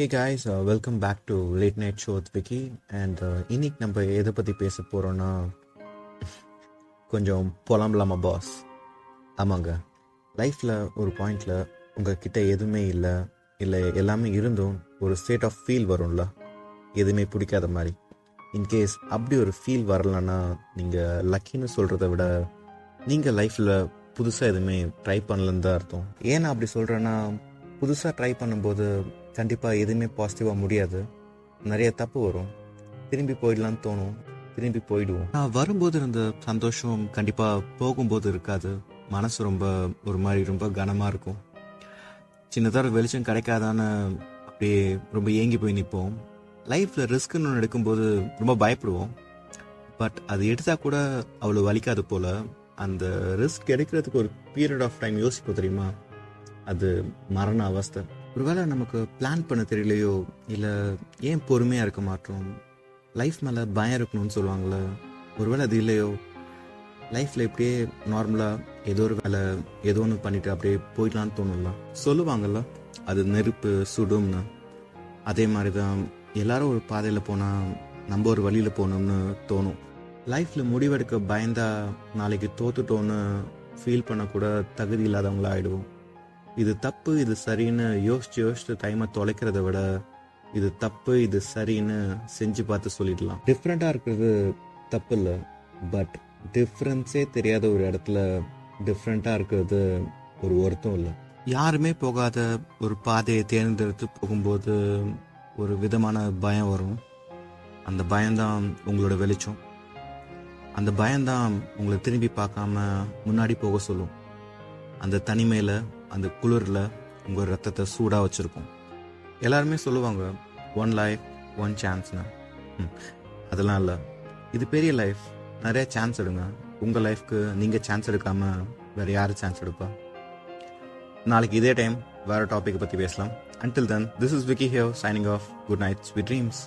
Hey guys welcome back to late night show with Vicky and இன்னைக்கு நம்ம எதை பற்றி பேச போகிறோன்னா கொஞ்சம் புலம்பலாமா பாஸ் ஆமாங்க. லைஃப்பில் ஒரு பாயிண்டில் உங்கள் கிட்ட எதுவுமே இல்லை. இல்லை எல்லாமே இருந்தும் ஒரு ஸ்டேட் ஆஃப் ஃபீல் வரும்ல. எதுவுமே பிடிக்காத மாதிரி. இன்கேஸ் அப்படி ஒரு ஃபீல் வரலன்னா நீங்கள் லக்கின்னு சொல்கிறத விட நீங்கள் லைஃப்பில் புதுசாக எதுவுமே ட்ரை பண்ணலன்னு தான் அர்த்தம். ஏன் அப்படி சொல்கிறேன்னா புதுசாக ட்ரை பண்ணும்போது கண்டிப்பாக எதுவுமே பாசிட்டிவாக முடியாது. நிறைய தப்பு வரும். திரும்பி போயிடலான்னு தோணும். திரும்பி போயிடுவோம். நான் வரும்போது இருந்த சந்தோஷம் கண்டிப்பாக போகும்போது இருக்காது. மனசு ரொம்ப ஒரு மாதிரி ரொம்ப கனமாக இருக்கும். சின்னதாக வெளிச்சம் கிடைக்காதான்னு அப்படியே ரொம்ப ஏங்கி போய் நிற்போம். லைஃப்பில் ரிஸ்க்குன்னு ஒன்று எடுக்கும்போது ரொம்ப பயப்படுவோம். பட் அது எடுத்தால் கூட அவ்வளோ வலிக்காது போல். அந்த ரிஸ்க் எடுக்கிறதுக்கு ஒரு பீரியட் ஆஃப் டைம் யோசிப்போம் தெரியுமா? அது மரண அவஸ்தை. ஒருவேளை நமக்கு பிளான் பண்ண தெரியலையோ இல்லை ஏன் பொறுமையாக இருக்க மாட்டோம்? லைஃப் மேலே பயம் இருக்கணும்னு சொல்லுவாங்கள்ல ஒருவேளை அது இல்லையோ? லைஃப்பில் இப்படியே நார்மலாக ஏதோ ஒரு வேலை ஏதோ ஒன்று பண்ணிட்டு அப்படியே போயிடலான்னு தோணும்ல. சொல்லுவாங்கல்ல அது நெருப்பு சுடும்னு. அதே மாதிரி தான் எல்லாரும் ஒரு பாதையில் போனால் நம்ம ஒரு வழியில் போகணும்னு தோணும். லைஃப்பில் முடிவெடுக்க பயந்தா நாளைக்கு தோத்துட்டோன்னு ஃபீல் பண்ணக்கூட தகுதி இல்லாதவங்களாக ஆகிடுவோம் இது தப்பு இது சரின்னு யோசிச்சு யோசிச்சு டைமை தொலைக்கிறத விட இது தப்பு இது சரின்னு செஞ்சு பார்த்து சொல்லிடலாம். டிஃப்ரெண்ட்டாக இருக்கிறது தப்பு இல்லை பட் டிஃப்ரென்ஸே தெரியாத ஒரு இடத்துல டிஃப்ரெண்ட்டாக இருக்கிறது ஒரு வருத்தம் இல்லை. யாருமே போகாத ஒரு பாதையை தேர்ந்தெடுத்து போகும்போது ஒரு விதமான பயம் வரும். அந்த பயம்தான் உங்களோட வெளிச்சம். அந்த பயம்தான் உங்களை திரும்பி பார்க்காம முன்னாடி போக சொல்லும். அந்த தனிமையில் அந்த குளிரில் உங்கள் ரத்தத்தை சூடாக வச்சுருக்கும். எல்லாருமே சொல்லுவாங்க ஒன் லைஃப் ஒன் சான்ஸ்னு ம், அதெல்லாம் இல்லை. இது பெரிய லைஃப் நிறைய சான்ஸ் எடுங்க. உங்கள் லைஃப்க்கு நீங்கள் சான்ஸ் எடுக்காமல் வேறு யார் சான்ஸ் எடுப்பா? நாளைக்கு இதே டைம் வேறு டாப்பிக்கை பற்றி பேசலாம். Until then this is Vicky here signing off good night sweet dreams